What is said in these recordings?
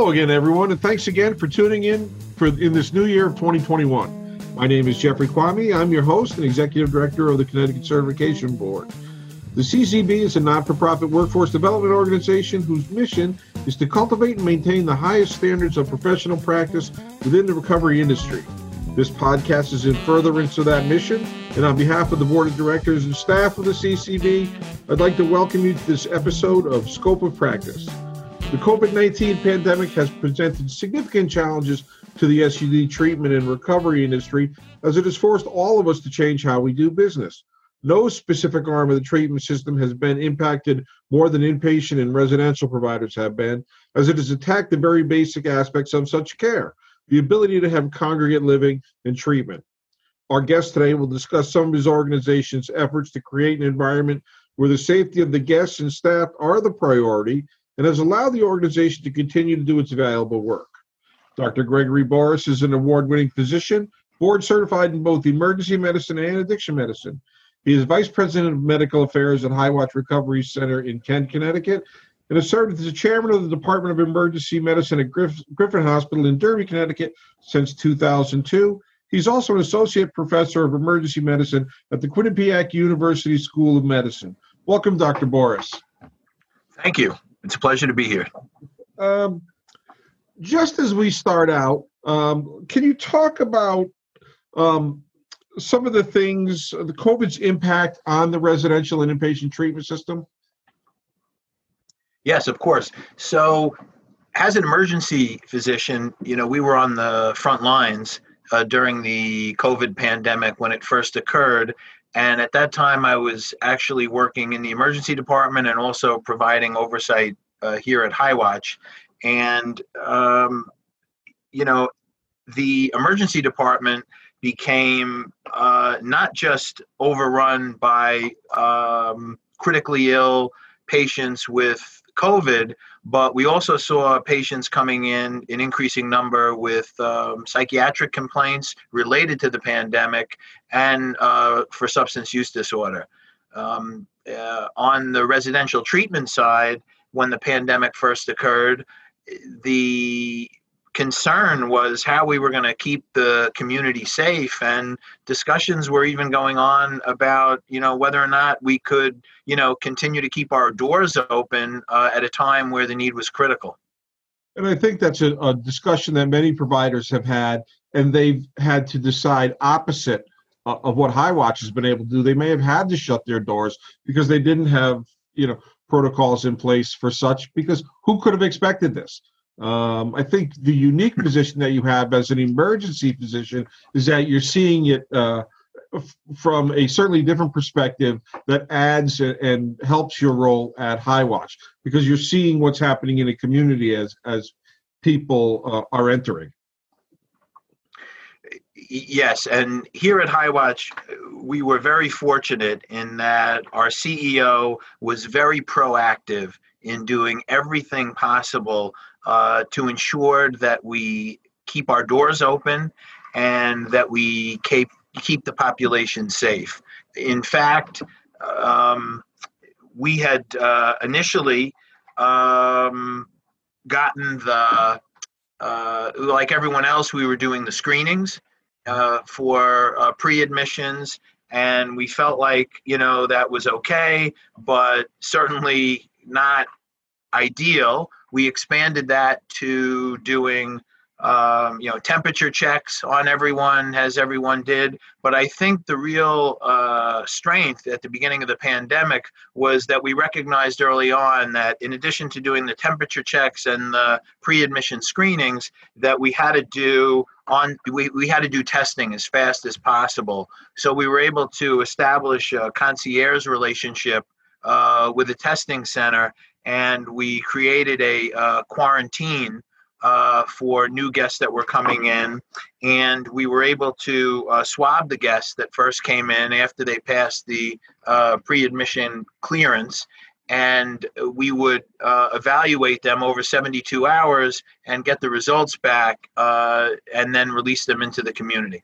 Hello again, everyone, and thanks again for tuning in for in this new year of 2021. My name is Jeffrey Quamme. I'm your host and executive director of the Connecticut Certification Board. The CCB is a not-for-profit workforce development organization whose mission is to cultivate and maintain the highest standards of professional practice within the recovery industry. This podcast is in furtherance of that mission, and on behalf of the board of directors and staff of the CCB, I'd like to welcome you to this episode of Scope of Practice. The COVID 19 pandemic has presented significant challenges to the SUD treatment and recovery industry as it has forced all of us to change how we do business. No specific arm of the treatment system has been impacted more than inpatient and residential providers have been, as it has attacked the very basic aspects of such care the ability to have congregate living and treatment. Our guest today will discuss some of his organization's efforts to create an environment where the safety of the guests and staff are the priority and has allowed the organization to continue to do its valuable work. Dr. Gregory Boris is an award winning physician, board certified in both emergency medicine and addiction medicine. He is Vice President of Medical Affairs at Highwatch Recovery Center in Kent, Connecticut, and has served as the chairman of the Department of Emergency Medicine at Griff- Griffin Hospital in Derby, Connecticut since 2002. He's also an associate professor of emergency medicine at the Quinnipiac University School of Medicine. Welcome, Dr. Boris. Thank you. It's a pleasure to be here. Um, just as we start out, um, can you talk about um, some of the things, the COVID's impact on the residential and inpatient treatment system? Yes, of course. So, as an emergency physician, you know, we were on the front lines uh, during the COVID pandemic when it first occurred. And at that time, I was actually working in the emergency department and also providing oversight uh, here at Highwatch. And, um, you know, the emergency department became uh, not just overrun by um, critically ill patients with COVID, but we also saw patients coming in in increasing number with um, psychiatric complaints related to the pandemic and uh, for substance use disorder. Um, uh, on the residential treatment side, when the pandemic first occurred, the concern was how we were going to keep the community safe and discussions were even going on about you know whether or not we could you know continue to keep our doors open uh, at a time where the need was critical. And i think that's a, a discussion that many providers have had and they've had to decide opposite uh, of what Highwatch has been able to do. They may have had to shut their doors because they didn't have you know protocols in place for such because who could have expected this um, I think the unique position that you have as an emergency physician is that you're seeing it uh, f- from a certainly different perspective that adds and, and helps your role at Highwatch because you're seeing what's happening in a community as as people uh, are entering. Yes, and here at Highwatch, we were very fortunate in that our CEO was very proactive in doing everything possible uh, to ensure that we keep our doors open and that we keep keep the population safe. In fact, um, we had uh, initially um, gotten the uh, like everyone else, we were doing the screenings uh, for uh, pre-admissions, and we felt like you know that was okay, but certainly not ideal we expanded that to doing um, you know temperature checks on everyone as everyone did. But i think the real uh, strength at the beginning of the pandemic was that we recognized early on that in addition to doing the temperature checks and the pre-admission screenings that we had to do on we, we had to do testing as fast as possible. So we were able to establish a concierge relationship uh, with a testing center and we created a uh, quarantine uh, for new guests that were coming in. And we were able to uh, swab the guests that first came in after they passed the uh, pre admission clearance. And we would uh, evaluate them over 72 hours and get the results back uh, and then release them into the community.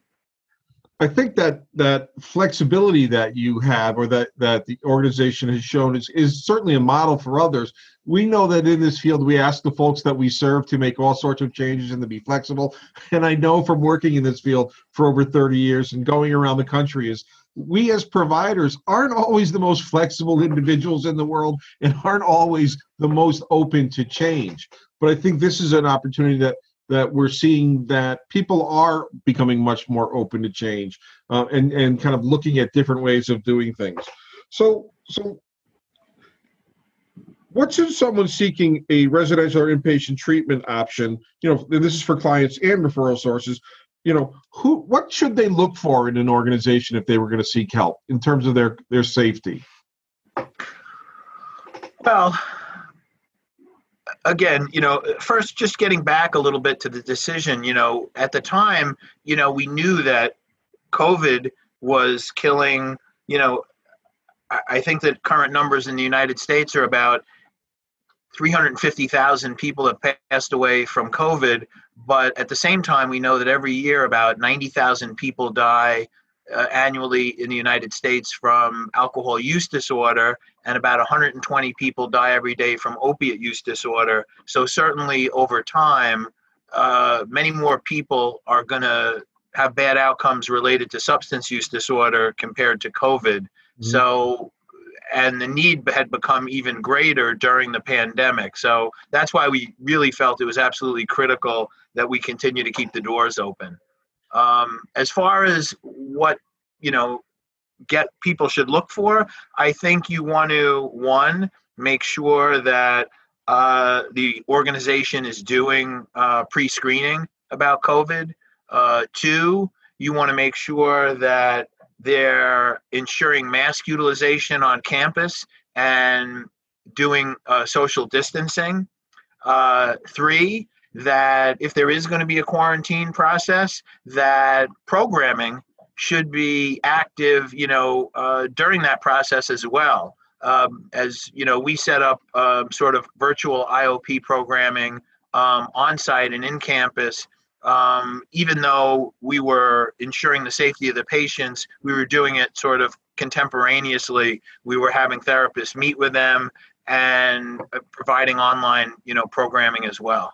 I think that that flexibility that you have, or that that the organization has shown, is is certainly a model for others. We know that in this field, we ask the folks that we serve to make all sorts of changes and to be flexible. And I know from working in this field for over 30 years and going around the country is we as providers aren't always the most flexible individuals in the world and aren't always the most open to change. But I think this is an opportunity that that we're seeing that people are becoming much more open to change uh, and and kind of looking at different ways of doing things. So so what should someone seeking a residential or inpatient treatment option you know this is for clients and referral sources you know who what should they look for in an organization if they were going to seek help in terms of their their safety well again, you know, first just getting back a little bit to the decision, you know, at the time, you know, we knew that COVID was killing, you know, I think that current numbers in the United States are about 350,000 people have passed away from COVID, but at the same time, we know that every year about 90,000 people die uh, annually in the United States from alcohol use disorder, and about 120 people die every day from opiate use disorder. So, certainly over time, uh, many more people are going to have bad outcomes related to substance use disorder compared to COVID. Mm-hmm. So, and the need had become even greater during the pandemic. So that's why we really felt it was absolutely critical that we continue to keep the doors open. Um, as far as what you know, get people should look for, I think you want to one make sure that uh, the organization is doing uh, pre-screening about COVID. Uh, two, you want to make sure that they're ensuring mask utilization on campus and doing uh, social distancing. Uh, three, that if there is going to be a quarantine process, that programming should be active, you know, uh, during that process as well. Um, as you know, we set up uh, sort of virtual IOP programming um, on site and in campus. Um, even though we were ensuring the safety of the patients, we were doing it sort of contemporaneously. We were having therapists meet with them and uh, providing online, you know, programming as well.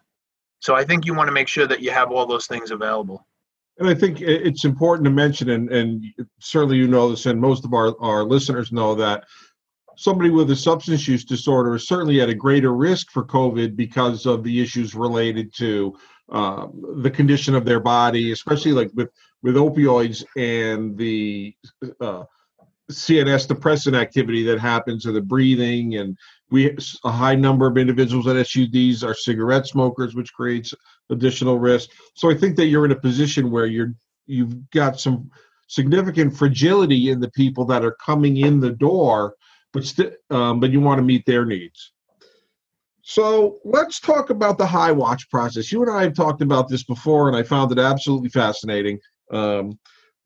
So I think you want to make sure that you have all those things available. And I think it's important to mention, and, and certainly you know this, and most of our, our listeners know that somebody with a substance use disorder is certainly at a greater risk for COVID because of the issues related to uh, the condition of their body, especially like with, with opioids and the uh, CNS depressant activity that happens to the breathing and we a high number of individuals at SUDs are cigarette smokers, which creates additional risk. So I think that you're in a position where you're you've got some significant fragility in the people that are coming in the door, but st- um, but you want to meet their needs. So let's talk about the high watch process. You and I have talked about this before, and I found it absolutely fascinating. Um,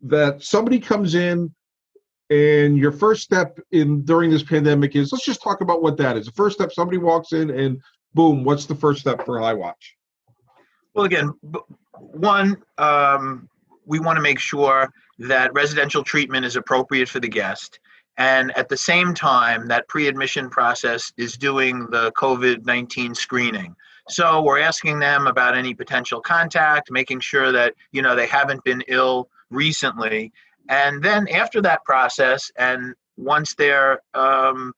that somebody comes in and your first step in during this pandemic is let's just talk about what that is. The first step, somebody walks in and boom, what's the first step for High Watch? Well, again, one, um, we want to make sure that residential treatment is appropriate for the guest. And at the same time, that pre admission process is doing the COVID 19 screening. So we're asking them about any potential contact, making sure that you know they haven't been ill recently, and then after that process, and once they're um,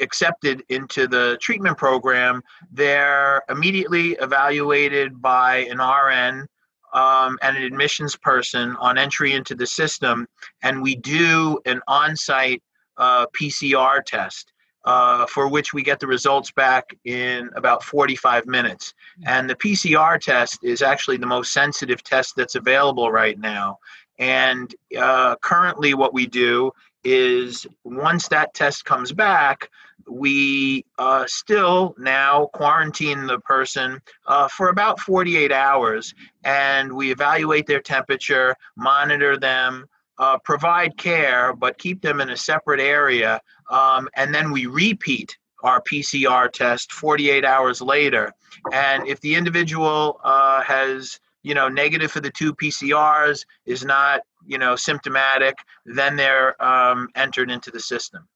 accepted into the treatment program, they're immediately evaluated by an RN um, and an admissions person on entry into the system, and we do an on site uh, PCR test. Uh, for which we get the results back in about 45 minutes. And the PCR test is actually the most sensitive test that's available right now. And uh, currently, what we do is once that test comes back, we uh, still now quarantine the person uh, for about 48 hours and we evaluate their temperature, monitor them, uh, provide care, but keep them in a separate area. Um, and then we repeat our PCR test 48 hours later. And if the individual uh, has you know, negative for the two PCRs, is not you know, symptomatic, then they're um, entered into the system.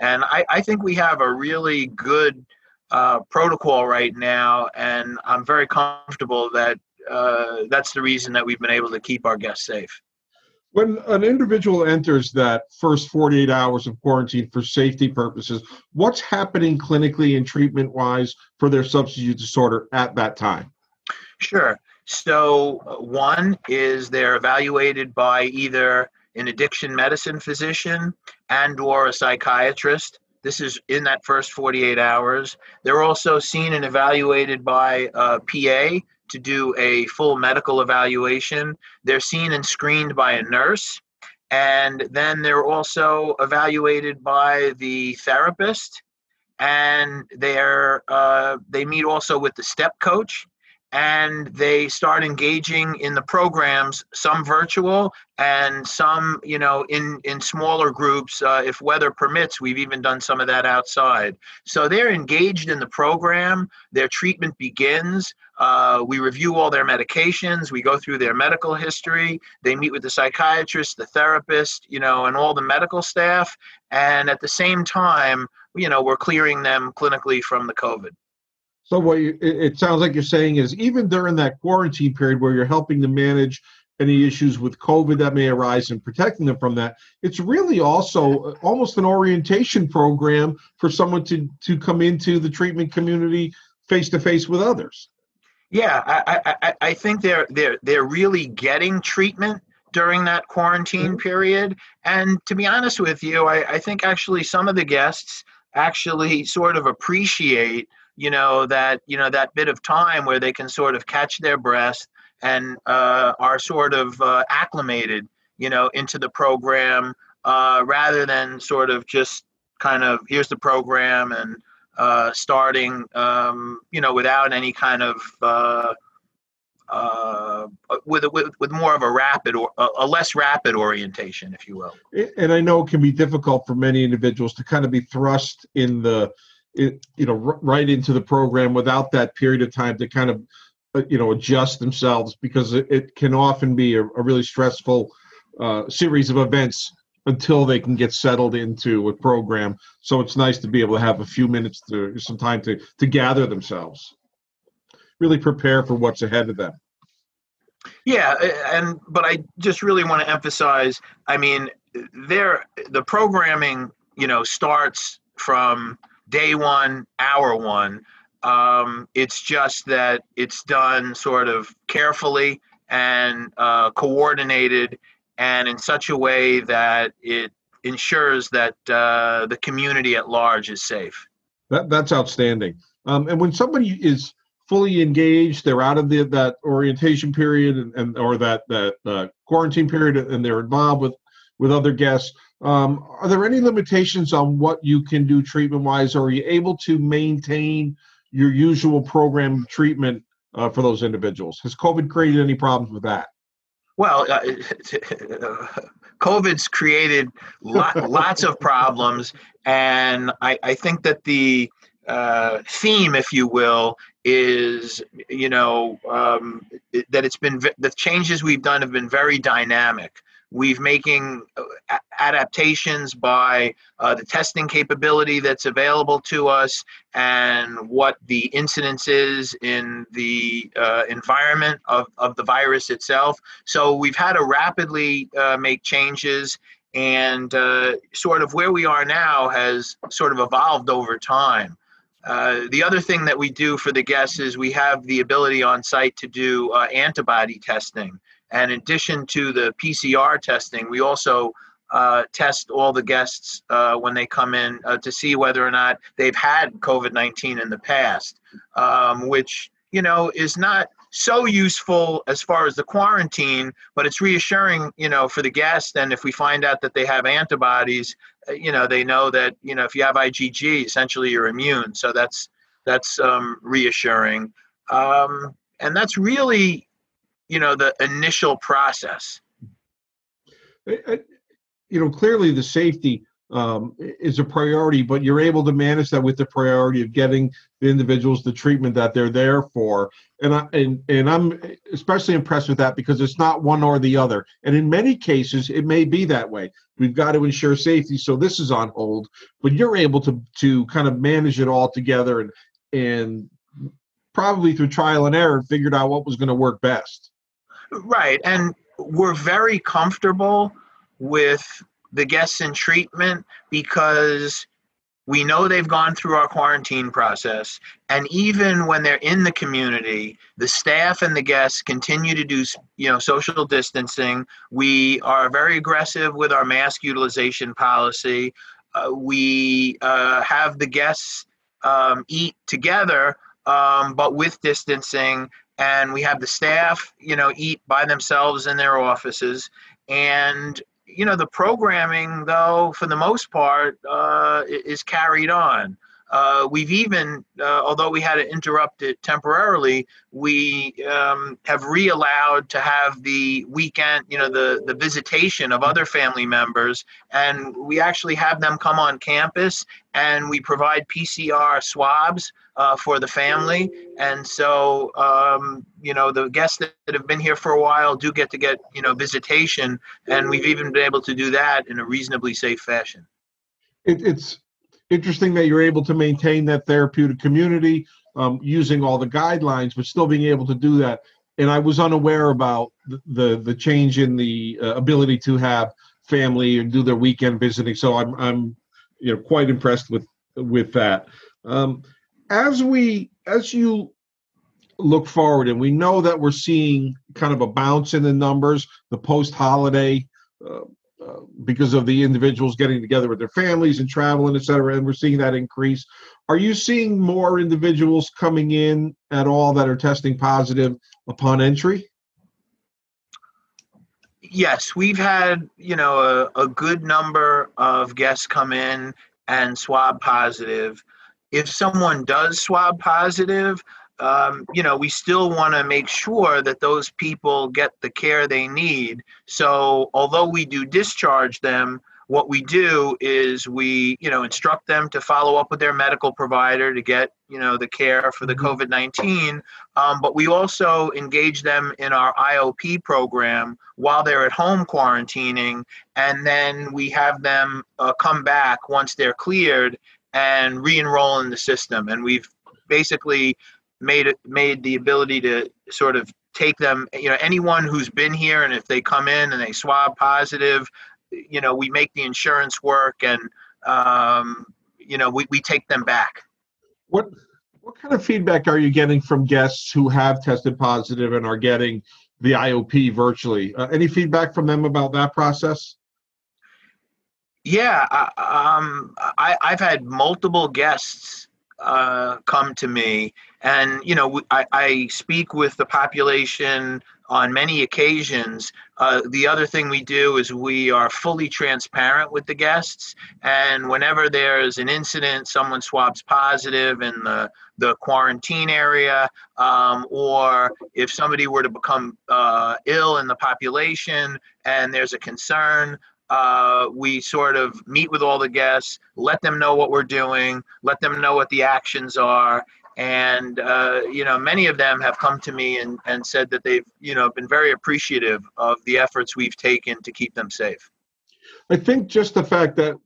And I, I think we have a really good uh, protocol right now, and I'm very comfortable that uh, that's the reason that we've been able to keep our guests safe. When an individual enters that first 48 hours of quarantine for safety purposes, what's happening clinically and treatment wise for their substance use disorder at that time? Sure. So, one is they're evaluated by either an addiction medicine physician and or a psychiatrist this is in that first 48 hours. They're also seen and evaluated by a PA to do a full medical evaluation. They're seen and screened by a nurse. And then they're also evaluated by the therapist. And they're uh, they meet also with the step coach and they start engaging in the programs some virtual and some you know in in smaller groups uh, if weather permits we've even done some of that outside. So they're engaged in the program their treatment begins uh, we review all their medications we go through their medical history they meet with the psychiatrist the therapist you know and all the medical staff and at the same time you know we're clearing them clinically from the covid so what you, it, it sounds like you're saying is even during that quarantine period where you're helping to manage any issues with COVID that may arise and protecting them from that. It's really also almost an orientation program for someone to to come into the treatment community face to face with others. Yeah, I, I, I think they're they're they're really getting treatment during that quarantine mm-hmm. period. And to be honest with you, I, I think actually some of the guests actually sort of appreciate you know that you know that bit of time where they can sort of catch their breath and uh, are sort of uh, acclimated you know into the program uh, rather than sort of just kind of here's the program and uh, starting um, you know without any kind of uh, uh, with, with with more of a rapid or a less rapid orientation, if you will. And I know it can be difficult for many individuals to kind of be thrust in the you know right into the program without that period of time to kind of uh, you know adjust themselves because it, it can often be a, a really stressful uh, series of events until they can get settled into a program. So it's nice to be able to have a few minutes to some time to to gather themselves. Really prepare for what's ahead of them. Yeah and but i just really want to emphasize i mean there the programming you know starts from day one, hour one. Um, it's just that it's done sort of carefully and uh, coordinated and in such a way that it ensures that uh, the community at large is safe. That, that's outstanding. Um, and when somebody is fully engaged, they're out of the, that orientation period and, and or that that uh, quarantine period, and they're involved with with other guests. Um, are there any limitations on what you can do treatment wise, are you able to maintain your usual program treatment uh, for those individuals? Has COVID created any problems with that? Well, uh, COVID's created lot, lots of problems, and I, I think that the uh, theme, if you will, is you know um, that it's been the changes we've done have been very dynamic. We've making uh, adaptations by uh, the testing capability that's available to us and what the incidence is in the uh, environment of, of the virus itself. So we've had to rapidly uh, make changes and uh, sort of where we are now has sort of evolved over time. Uh, the other thing that we do for the guests is we have the ability on site to do antibody testing. And in addition to the PCR testing, we also uh, test all the guests uh, when they come in uh, to see whether or not they've had COVID 19 in the past, um, which, you know, is not so useful as far as the quarantine, but it's reassuring, you know, for the guest. And if we find out that they have antibodies, uh, you know, they know that, you know, if you have IgG, essentially you're immune. So that's that's um, reassuring. Um, and that's really you know the initial process you know clearly the safety um, is a priority, but you're able to manage that with the priority of getting the individuals the treatment that they're there for. And I and and I'm especially impressed with that because it's not one or the other. And in many cases, it may be that way. We've got to ensure safety, so this is on hold. But you're able to to kind of manage it all together and and probably through trial and error figured out what was going to work best. Right, and we're very comfortable with the guests in treatment because we know they've gone through our quarantine process and even when they're in the community the staff and the guests continue to do you know social distancing. We are very aggressive with our mask utilization policy. Uh, we uh, have the guests um, eat together um, but with distancing and we have the staff you know eat by themselves in their offices. And you know the programming though for the most part uh, is carried on. Uh, we've even uh, although we had to interrupt it temporarily we um, have re-allowed to have the weekend you know the the visitation of other family members. And we actually have them come on campus and we provide pcr swabs uh, for the family. And so, um, you know, the guests that, have been here for a while do get to get, you know, visitation. And we've even been able to do that in a reasonably safe fashion. It, it's interesting that you're able to maintain that therapeutic community um, using all the guidelines, but still being able to do that. And I was unaware about the, the, the change in the uh, ability to have family and do their weekend visiting. So I'm, I'm, you know, quite impressed with, with that. Um, as we as you look forward, and we know that we're seeing kind of a bounce in the numbers, the post holiday. Uh, uh, because of the individuals getting together with their families and traveling, et cetera, and we're seeing that increase. Are you seeing more individuals coming in at all that are testing positive upon entry? Yes, we've had you know a, a good number of guests come in and swab positive if someone does swab positive, um, you know, we still want to make sure that those people get the care they need. So, although we do discharge them, what we do is we, you know, instruct them to follow up with their medical provider to get, you know, the care for the mm-hmm. COVID 19. Um, but we also engage them in our IOP program while they're at home quarantining. And then we have them uh, come back once they're cleared and re-enroll in the system. And we've basically made made the ability to sort of take them. You know, anyone who's been here, and if they come in and they swab positive, you know, we make the insurance work, and um, you know, we, we take them back. What what kind of feedback are you getting from guests who have tested positive and are getting the IOP virtually? Uh, any feedback from them about that process? Yeah, um, I, I've had multiple guests uh, come to me, and you know, I, I speak with the population on many occasions. Uh, the other thing we do is we are fully transparent with the guests, and whenever there's an incident, someone swabs positive in the the quarantine area, um, or if somebody were to become uh, ill in the population and there's a concern, uh, we sort of meet with all the guests, let them know what we're doing, let them know what the actions are. And, uh, you know, many of them have come to me and, and said that they've, you know, been very appreciative of the efforts we've taken to keep them safe. I think just the fact that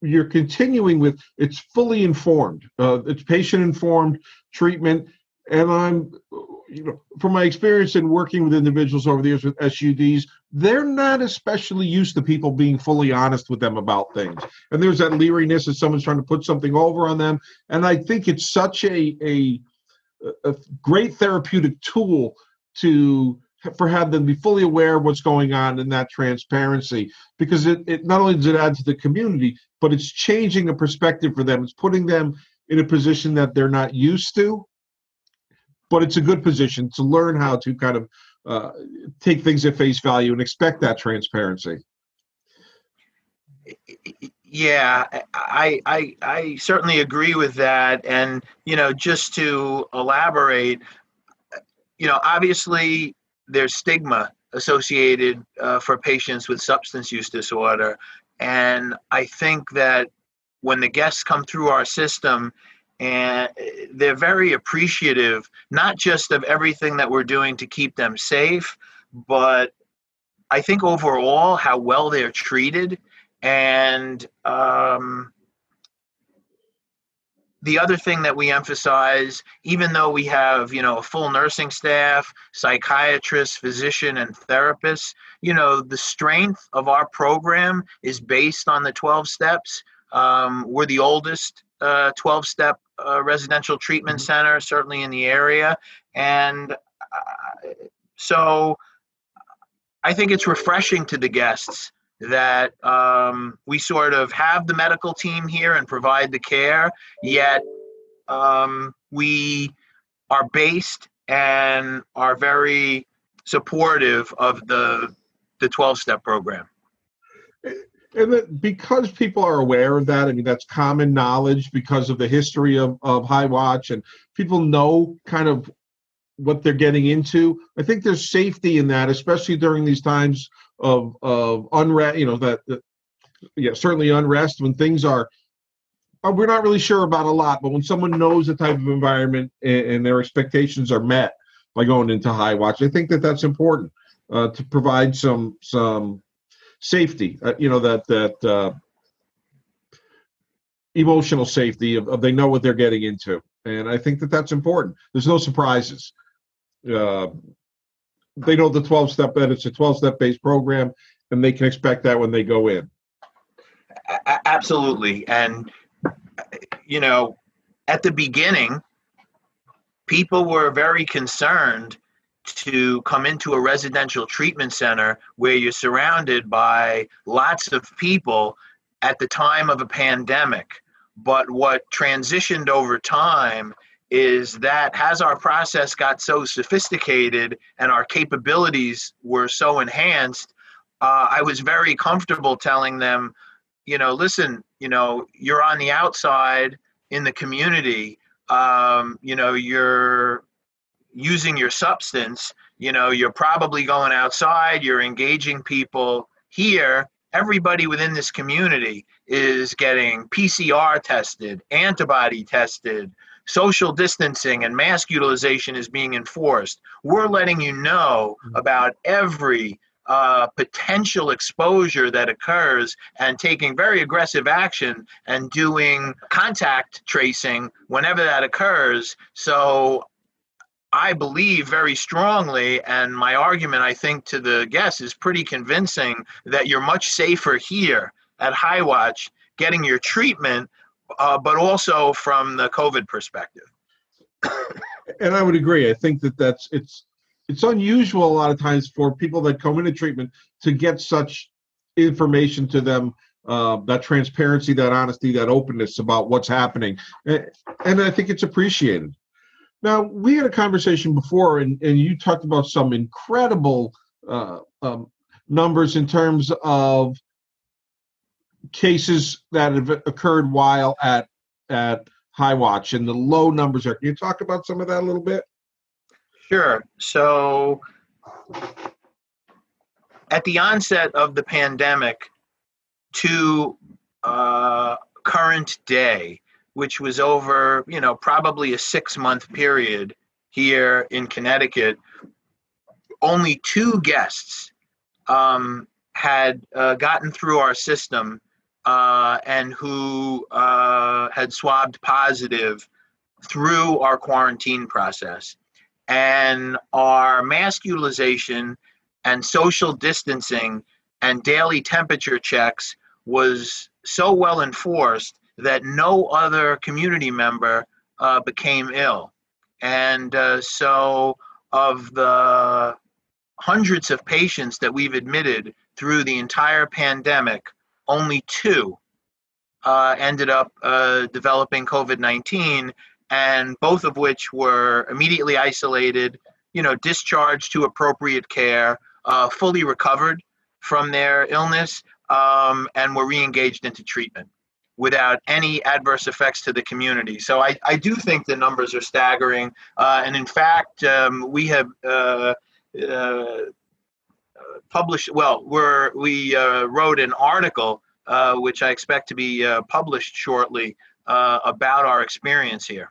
you're continuing with it's fully informed, uh, it's patient informed treatment. And I'm you know, from my experience in working with individuals over the years with SUDs, they're not especially used to people being fully honest with them about things. And there's that leeriness that someone's trying to put something over on them. And I think it's such a a, a great therapeutic tool to for have them be fully aware of what's going on in that transparency because it, it not only does it add to the community but it's changing a perspective for them it's putting them in a position that they're not used to but it's a good position to learn how to kind of uh, take things at face value and expect that transparency. Yeah, I, I I certainly agree with that. And you know, just to elaborate, you know, obviously there's stigma associated uh, for patients with substance use disorder, And I think that when the guests come through our system and they're very appreciative not just of everything that we're doing to keep them safe but i think overall how well they're treated and um, the other thing that we emphasize even though we have you know a full nursing staff psychiatrists physician and therapists you know the strength of our program is based on the 12 steps. Um, we're the oldest 12 uh, step uh, residential treatment mm-hmm. center, certainly in the area. And uh, so I think it's refreshing to the guests that um, we sort of have the medical team here and provide the care, yet um, we are based and are very supportive of the the 12 step program and that because people are aware of that, I mean, that's common knowledge because of the history of, of High Watch and people know kind of what they're getting into. I think there's safety in that, especially during these times of, of unrest, you know, that, that, yeah, certainly unrest when things are, uh, we're not really sure about a lot, but when someone knows the type of environment and, and their expectations are met by going into High Watch, I think that that's important uh, to provide some, some, safety. Uh, you know that that uh, emotional safety of, of, they know what they're getting into, and I think that that's important. There's no surprises. Uh, they know the 12 step that it's a 12 step based program, and they can expect that when they go in. Absolutely, and you know, at the beginning, people were very concerned to come into a residential treatment center where you're surrounded by lots of people at the time of a pandemic. But what transitioned over time is that as our process got so sophisticated and our capabilities were so enhanced, uh, I was very comfortable telling them, you know, listen, you know, you're on the outside in the community. Um, you know, you're using your substance, you know, you're probably going outside, you're engaging people here. Everybody within this community is getting PCR tested, antibody tested, social distancing and mask utilization is being enforced. We're letting you know mm-hmm. about every uh, potential exposure that occurs and taking very aggressive action and doing contact tracing whenever that occurs. So I believe very strongly, and my argument, I think, to the guests is pretty convincing that you're much safer here at Highwatch getting your treatment, uh, but also from the COVID perspective. And I would agree. I think that that's it's it's unusual a lot of times for people that come into treatment to get such information to them uh, that transparency, that honesty, that openness about what's happening, and I think it's appreciated. Now, we had a conversation before, and, and you talked about some incredible uh, um, numbers in terms of cases that have occurred while at at Highwatch, and the low numbers are. Can you talk about some of that a little bit? Sure. So, at the onset of the pandemic to uh, current day, which was over, you know, probably a six month period here in Connecticut, only two guests um, had uh, gotten through our system uh, and who uh, had swabbed positive through our quarantine process. And our mask utilization and social distancing and daily temperature checks was so well enforced that no other community member uh, became ill. And uh, so, of the hundreds of patients that we've admitted through the entire pandemic, only two uh, ended up uh, developing COVID 19, and both of which were immediately isolated, you know, discharged to appropriate care, uh, fully recovered from their illness, um, and were re engaged into treatment without any adverse effects to the community. So I, I do think the numbers are staggering. Uh, and in fact, um, we have uh, uh, published, well, we're, we uh, wrote an article uh, which I expect to be uh, published shortly, about our experience here.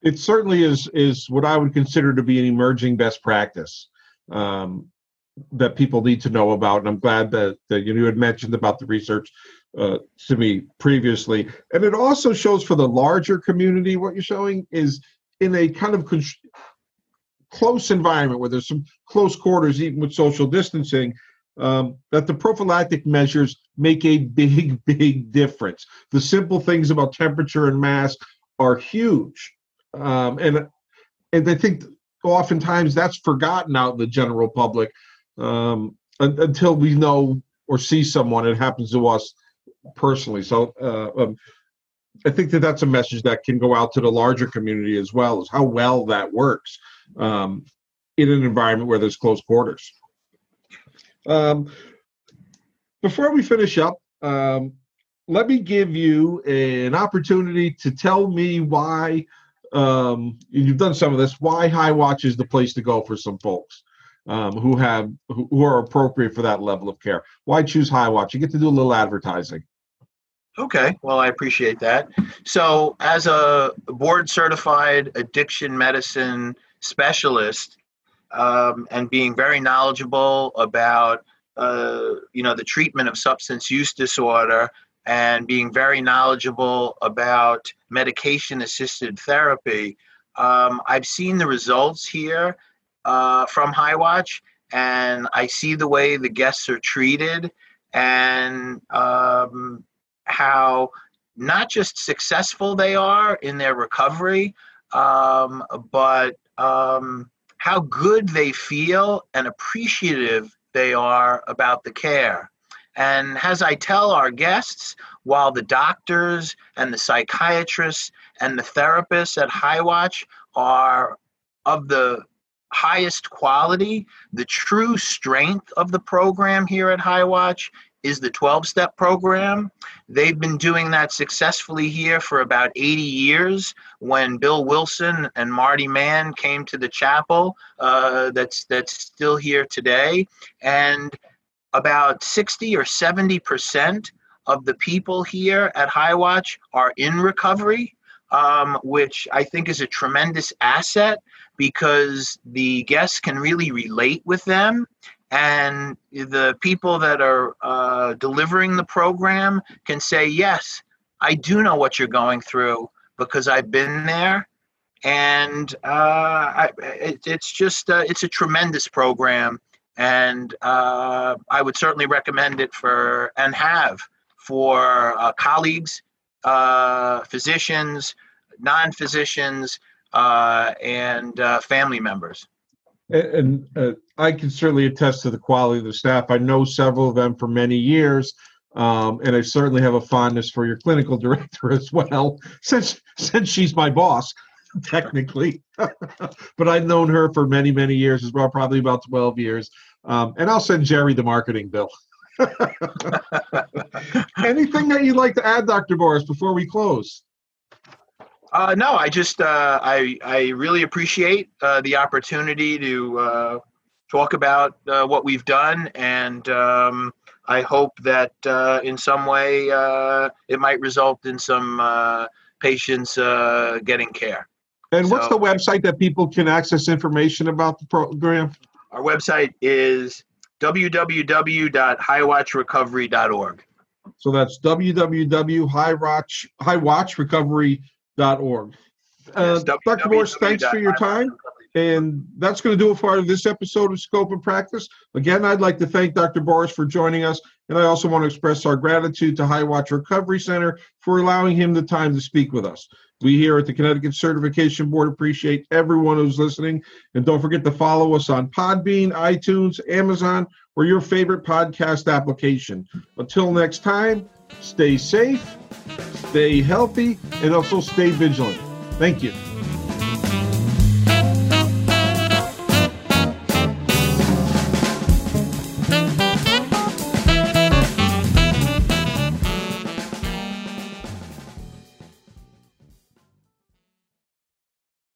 It certainly is is what I would consider to be an emerging best practice um, that people need to know about, and I'm glad that, that you had mentioned about the research uh, to me previously. And it also shows for the larger community what you're showing is in a kind of con- close environment where there's some close quarters, even with social distancing, um, that the prophylactic measures make a big, big difference. The simple things about temperature and mask are huge. Um, and and I think oftentimes that's forgotten out in the general public um, until we know or see someone. It happens to us personally. So uh, um, I think that that's a message that can go out to the larger community as well as how well that works um, in an environment where there's close quarters. Um, before we finish up, um, let me give you an opportunity to tell me why um, you've done some of this. Why High Watch is the place to go for some folks um, who have who are appropriate for that level of care. Why choose High Watch? You get to do a little advertising. Okay, well, I appreciate that. So, as a board certified addiction medicine specialist, um, and being very knowledgeable about uh, you know the treatment of substance use disorder and being very knowledgeable about medication assisted therapy um, i've seen the results here uh, from High Watch and i see the way the guests are treated and um, how not just successful they are in their recovery um, but um, how good they feel and appreciative they are about the care. And as I tell our guests, while the doctors and the psychiatrists and the therapists at High Watch are of the highest quality, the true strength of the program here at High Watch is the 12 step program. They've been doing that successfully here for about 80 years. When Bill Wilson and Marty Mann came to the chapel, uh, that's, that's still here today. And about 60 or 70% of the people here at High Watch are in recovery. Um, which I think is a tremendous asset because the guests can really relate with them and the people that are uh, delivering the program can say yes i do know what you're going through because i've been there. And uh, I, it, it's just uh, it's a tremendous program and uh, i would certainly recommend it for and have for uh, colleagues uh, physicians non-physicians and family members and, uh, I can certainly attest to the quality of the staff. I know several of them for many years, um, and I certainly have a fondness for your clinical director as well, since since she's my boss, technically. but I've known her for many many years as well, probably about twelve years. Um, and I'll send Jerry the marketing bill. Anything that you'd like to add, Dr. Boris, before we close? Uh, no, I just uh, I I really appreciate uh, the opportunity to uh, talk about uh, what we've done, and um, I hope that uh, in some way it might result in some patients getting care. And what's the website that people can access information about the program? Our website is www.hiwatchrecovery.org. So that's www.hiwatchrecovery.org org. Uh, yes, Dr. Morse, thanks for your time. And that's going to do it for this episode of Scope and Practice. Again, I'd like to thank Dr. Boris for joining us. And I also want to express our gratitude to High Watch Recovery Center for allowing him the time to speak with us. We here at the Connecticut Certification Board appreciate everyone who's listening. And don't forget to follow us on Podbean, iTunes, Amazon, or your favorite podcast application. Until next time, stay safe stay healthy, and also stay vigilant. Thank you.